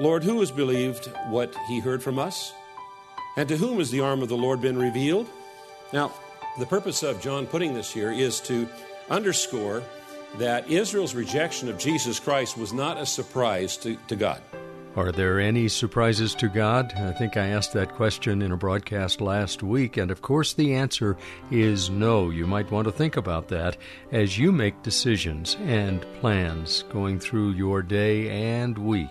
Lord, who has believed what he heard from us? And to whom has the arm of the Lord been revealed? Now, the purpose of John putting this here is to underscore that Israel's rejection of Jesus Christ was not a surprise to, to God. Are there any surprises to God? I think I asked that question in a broadcast last week, and of course the answer is no. You might want to think about that as you make decisions and plans going through your day and week.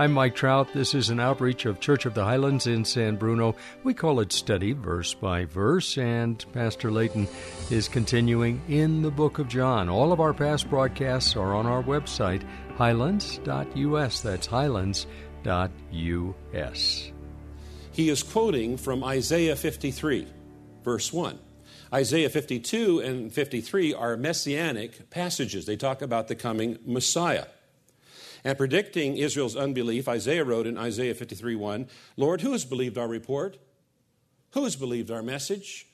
I'm Mike Trout. This is an outreach of Church of the Highlands in San Bruno. We call it study verse by verse, and Pastor Layton is continuing in the book of John. All of our past broadcasts are on our website, highlands.us. That's highlands.us. He is quoting from Isaiah 53, verse 1. Isaiah 52 and 53 are messianic passages. They talk about the coming Messiah. And predicting Israel's unbelief, Isaiah wrote in Isaiah 53 1, Lord, who has believed our report? Who has believed our message?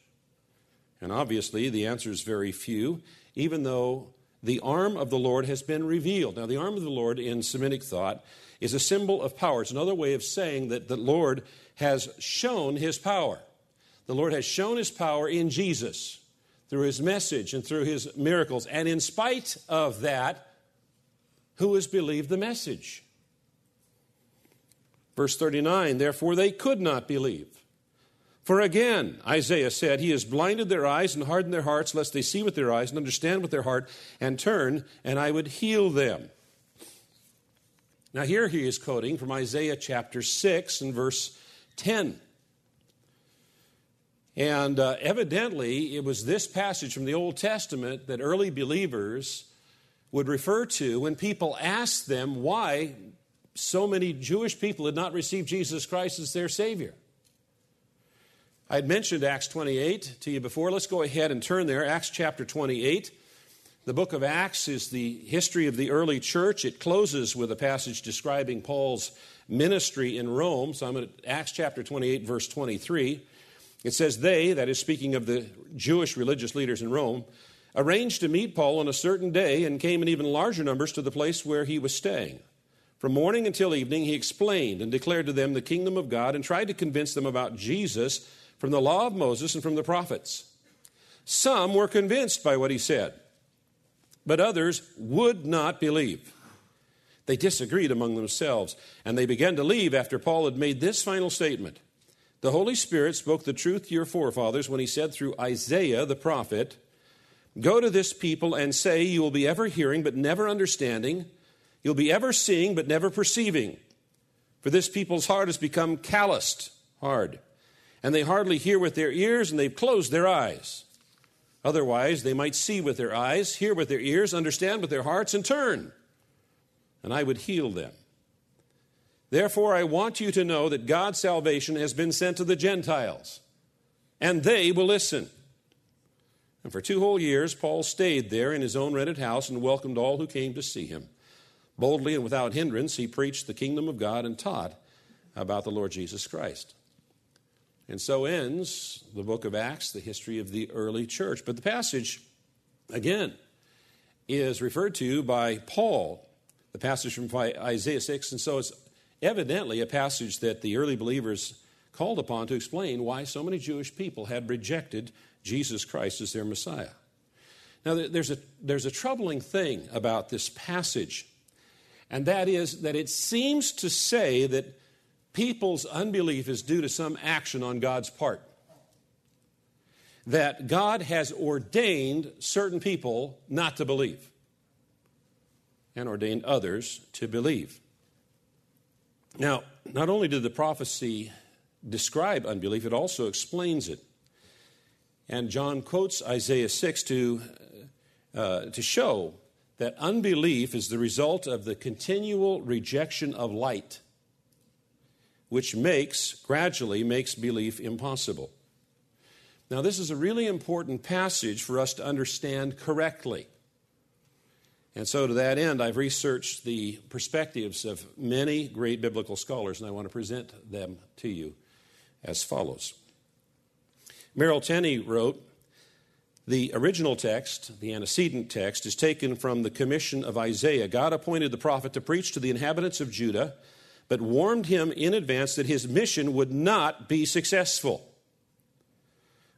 And obviously, the answer is very few, even though the arm of the Lord has been revealed. Now, the arm of the Lord in Semitic thought is a symbol of power. It's another way of saying that the Lord has shown his power. The Lord has shown his power in Jesus through his message and through his miracles. And in spite of that, who has believed the message. Verse 39 Therefore they could not believe. For again, Isaiah said, He has blinded their eyes and hardened their hearts, lest they see with their eyes and understand with their heart and turn, and I would heal them. Now, here he is quoting from Isaiah chapter 6 and verse 10. And uh, evidently, it was this passage from the Old Testament that early believers would refer to when people asked them why so many Jewish people had not received Jesus Christ as their Savior. I had mentioned Acts 28 to you before. Let's go ahead and turn there. Acts chapter 28. The book of Acts is the history of the early church. It closes with a passage describing Paul's ministry in Rome. So I'm at Acts chapter 28, verse 23. It says, They, that is speaking of the Jewish religious leaders in Rome, arranged to meet Paul on a certain day and came in even larger numbers to the place where he was staying. From morning until evening, he explained and declared to them the kingdom of God and tried to convince them about Jesus from the law of Moses and from the prophets. Some were convinced by what he said, but others would not believe. They disagreed among themselves, and they began to leave after Paul had made this final statement The Holy Spirit spoke the truth to your forefathers when he said through Isaiah the prophet, Go to this people and say, You will be ever hearing, but never understanding. You'll be ever seeing, but never perceiving. For this people's heart has become calloused, hard, and they hardly hear with their ears, and they've closed their eyes. Otherwise, they might see with their eyes, hear with their ears, understand with their hearts, and turn, and I would heal them. Therefore, I want you to know that God's salvation has been sent to the Gentiles, and they will listen. And for two whole years, Paul stayed there in his own rented house and welcomed all who came to see him. Boldly and without hindrance, he preached the kingdom of God and taught about the Lord Jesus Christ. And so ends the book of Acts, the history of the early church. But the passage, again, is referred to by Paul, the passage from Isaiah 6, and so it's evidently a passage that the early believers called upon to explain why so many Jewish people had rejected Jesus Christ as their Messiah. Now, there's a, there's a troubling thing about this passage, and that is that it seems to say that people's unbelief is due to some action on God's part. That God has ordained certain people not to believe and ordained others to believe. Now, not only did the prophecy describe unbelief, it also explains it. And John quotes Isaiah 6 to, uh, to show that unbelief is the result of the continual rejection of light, which makes, gradually makes belief impossible. Now, this is a really important passage for us to understand correctly. And so, to that end, I've researched the perspectives of many great biblical scholars, and I want to present them to you as follows. Merrill Tenney wrote The original text, the antecedent text, is taken from the commission of Isaiah. God appointed the prophet to preach to the inhabitants of Judah, but warned him in advance that his mission would not be successful.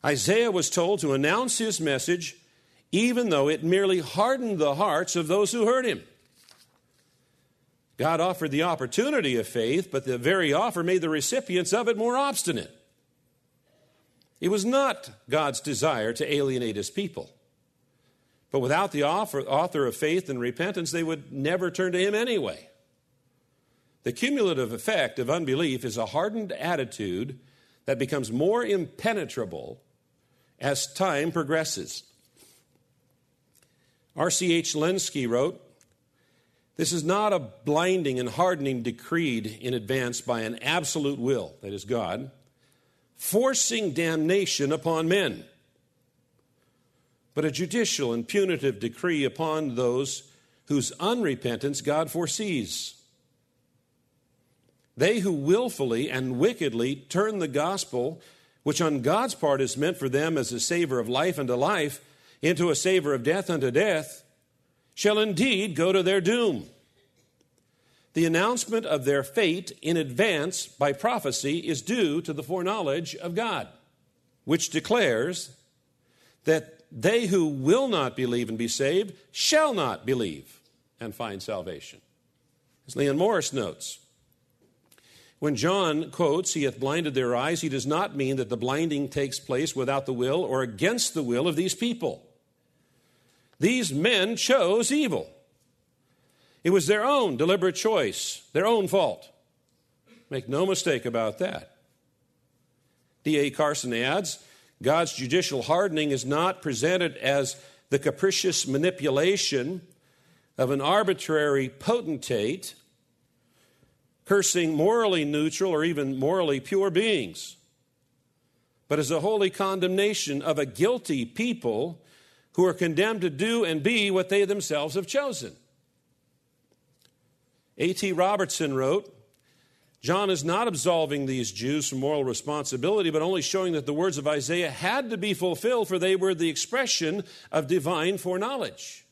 Isaiah was told to announce his message even though it merely hardened the hearts of those who heard him. God offered the opportunity of faith, but the very offer made the recipients of it more obstinate. It was not God's desire to alienate his people. But without the author of faith and repentance, they would never turn to him anyway. The cumulative effect of unbelief is a hardened attitude that becomes more impenetrable as time progresses. R.C.H. Lenski wrote, This is not a blinding and hardening decreed in advance by an absolute will, that is God, forcing damnation upon men, but a judicial and punitive decree upon those whose unrepentance God foresees. They who willfully and wickedly turn the gospel, which on God's part is meant for them as a savor of life unto life, into a savor of death unto death, shall indeed go to their doom. The announcement of their fate in advance by prophecy is due to the foreknowledge of God, which declares that they who will not believe and be saved shall not believe and find salvation. As Leon Morris notes, when John quotes, He hath blinded their eyes, he does not mean that the blinding takes place without the will or against the will of these people. These men chose evil. It was their own deliberate choice, their own fault. Make no mistake about that. D.A. Carson adds God's judicial hardening is not presented as the capricious manipulation of an arbitrary potentate cursing morally neutral or even morally pure beings, but as a holy condemnation of a guilty people who are condemned to do and be what they themselves have chosen. A.T. Robertson wrote John is not absolving these Jews from moral responsibility, but only showing that the words of Isaiah had to be fulfilled, for they were the expression of divine foreknowledge.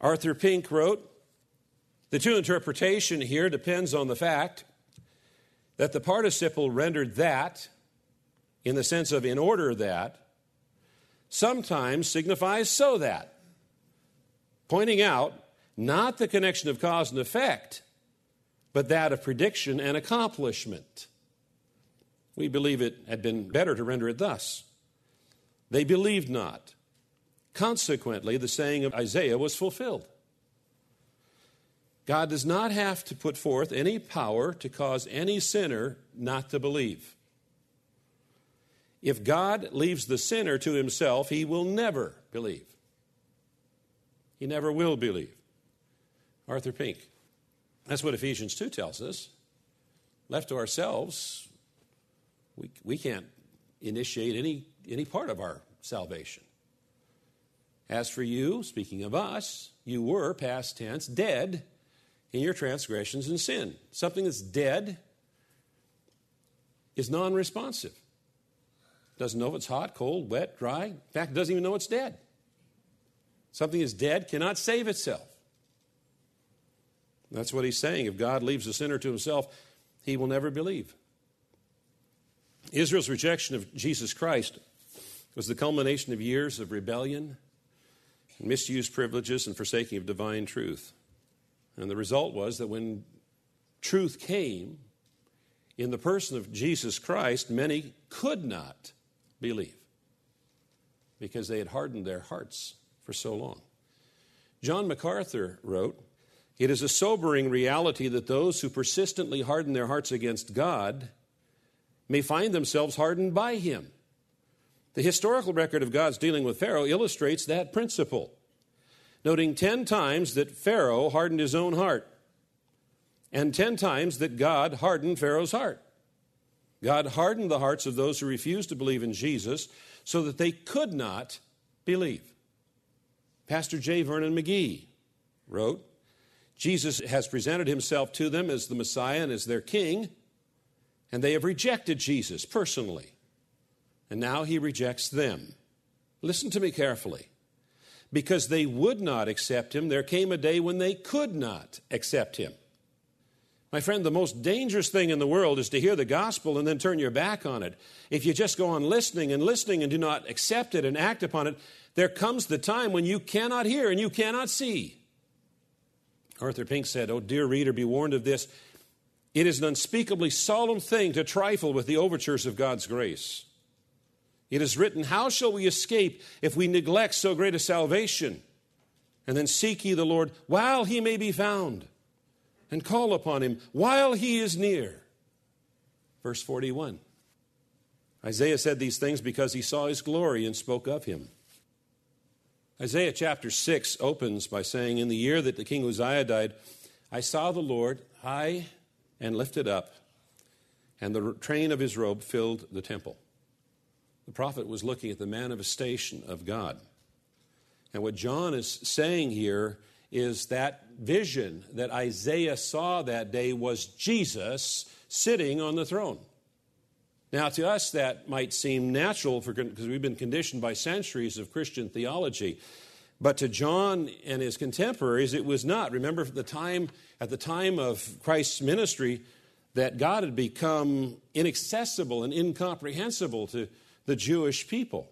Arthur Pink wrote The true interpretation here depends on the fact that the participle rendered that, in the sense of in order that, sometimes signifies so that, pointing out not the connection of cause and effect, but that of prediction and accomplishment. We believe it had been better to render it thus They believed not. Consequently, the saying of Isaiah was fulfilled. God does not have to put forth any power to cause any sinner not to believe. If God leaves the sinner to himself, he will never believe. He never will believe. Arthur Pink. That's what Ephesians 2 tells us. Left to ourselves, we, we can't initiate any, any part of our salvation. As for you, speaking of us, you were, past tense, dead in your transgressions and sin. Something that's dead is non responsive. Doesn't know if it's hot, cold, wet, dry. In fact, doesn't even know it's dead. Something that's dead cannot save itself. That's what he's saying. If God leaves a sinner to himself, he will never believe. Israel's rejection of Jesus Christ was the culmination of years of rebellion, misused privileges, and forsaking of divine truth. And the result was that when truth came in the person of Jesus Christ, many could not believe because they had hardened their hearts for so long. John MacArthur wrote, It is a sobering reality that those who persistently harden their hearts against God may find themselves hardened by Him. The historical record of God's dealing with Pharaoh illustrates that principle. noting 10 times that Pharaoh hardened his own heart, and 10 times that God hardened Pharaoh's heart. God hardened the hearts of those who refused to believe in Jesus so that they could not believe. Pastor J. Vernon McGee wrote Jesus has presented himself to them as the Messiah and as their king, and they have rejected Jesus personally. And now he rejects them. Listen to me carefully. Because they would not accept him, there came a day when they could not accept him. My friend, the most dangerous thing in the world is to hear the gospel and then turn your back on it. If you just go on listening and listening and do not accept it and act upon it, there comes the time when you cannot hear and you cannot see. Arthur Pink said, Oh, dear reader, be warned of this. It is an unspeakably solemn thing to trifle with the overtures of God's grace. It is written, How shall we escape if we neglect so great a salvation? And then seek ye the Lord while he may be found and call upon him while he is near. Verse 41. Isaiah said these things because he saw his glory and spoke of him. Isaiah chapter 6 opens by saying, In the year that the king Uzziah died, I saw the Lord high and lifted up, and the train of his robe filled the temple. The prophet was looking at the manifestation of God. And what John is saying here is that vision that Isaiah saw that day was Jesus sitting on the throne. Now, to us, that might seem natural because we've been conditioned by centuries of Christian theology. But to John and his contemporaries, it was not. Remember, the time, at the time of Christ's ministry, that God had become inaccessible and incomprehensible to the Jewish people.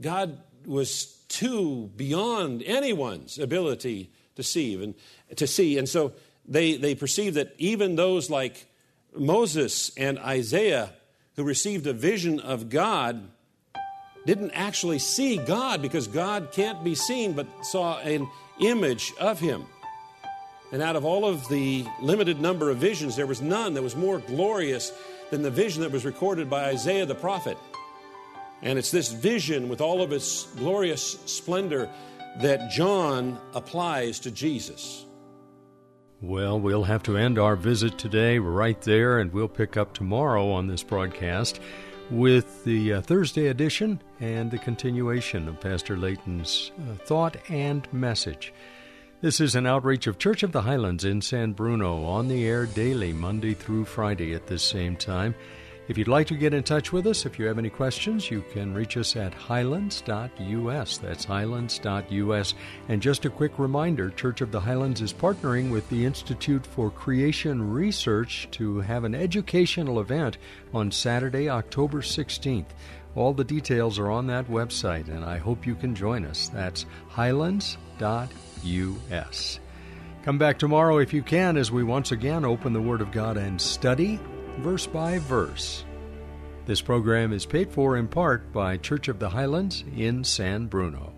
God was too beyond anyone's ability to see and to see. And so they, they perceived that even those like Moses and Isaiah who received a vision of God didn't actually see God because God can't be seen, but saw an image of him. And out of all of the limited number of visions, there was none that was more glorious than the vision that was recorded by Isaiah the prophet. And it's this vision with all of its glorious splendor that John applies to Jesus. Well, we'll have to end our visit today right there, and we'll pick up tomorrow on this broadcast with the uh, Thursday edition and the continuation of Pastor Layton's uh, thought and message. This is an outreach of Church of the Highlands in San Bruno on the air daily, Monday through Friday at this same time. If you'd like to get in touch with us, if you have any questions, you can reach us at highlands.us. That's highlands.us. And just a quick reminder Church of the Highlands is partnering with the Institute for Creation Research to have an educational event on Saturday, October 16th. All the details are on that website, and I hope you can join us. That's highlands.us. Come back tomorrow if you can as we once again open the Word of God and study verse by verse. This program is paid for in part by Church of the Highlands in San Bruno.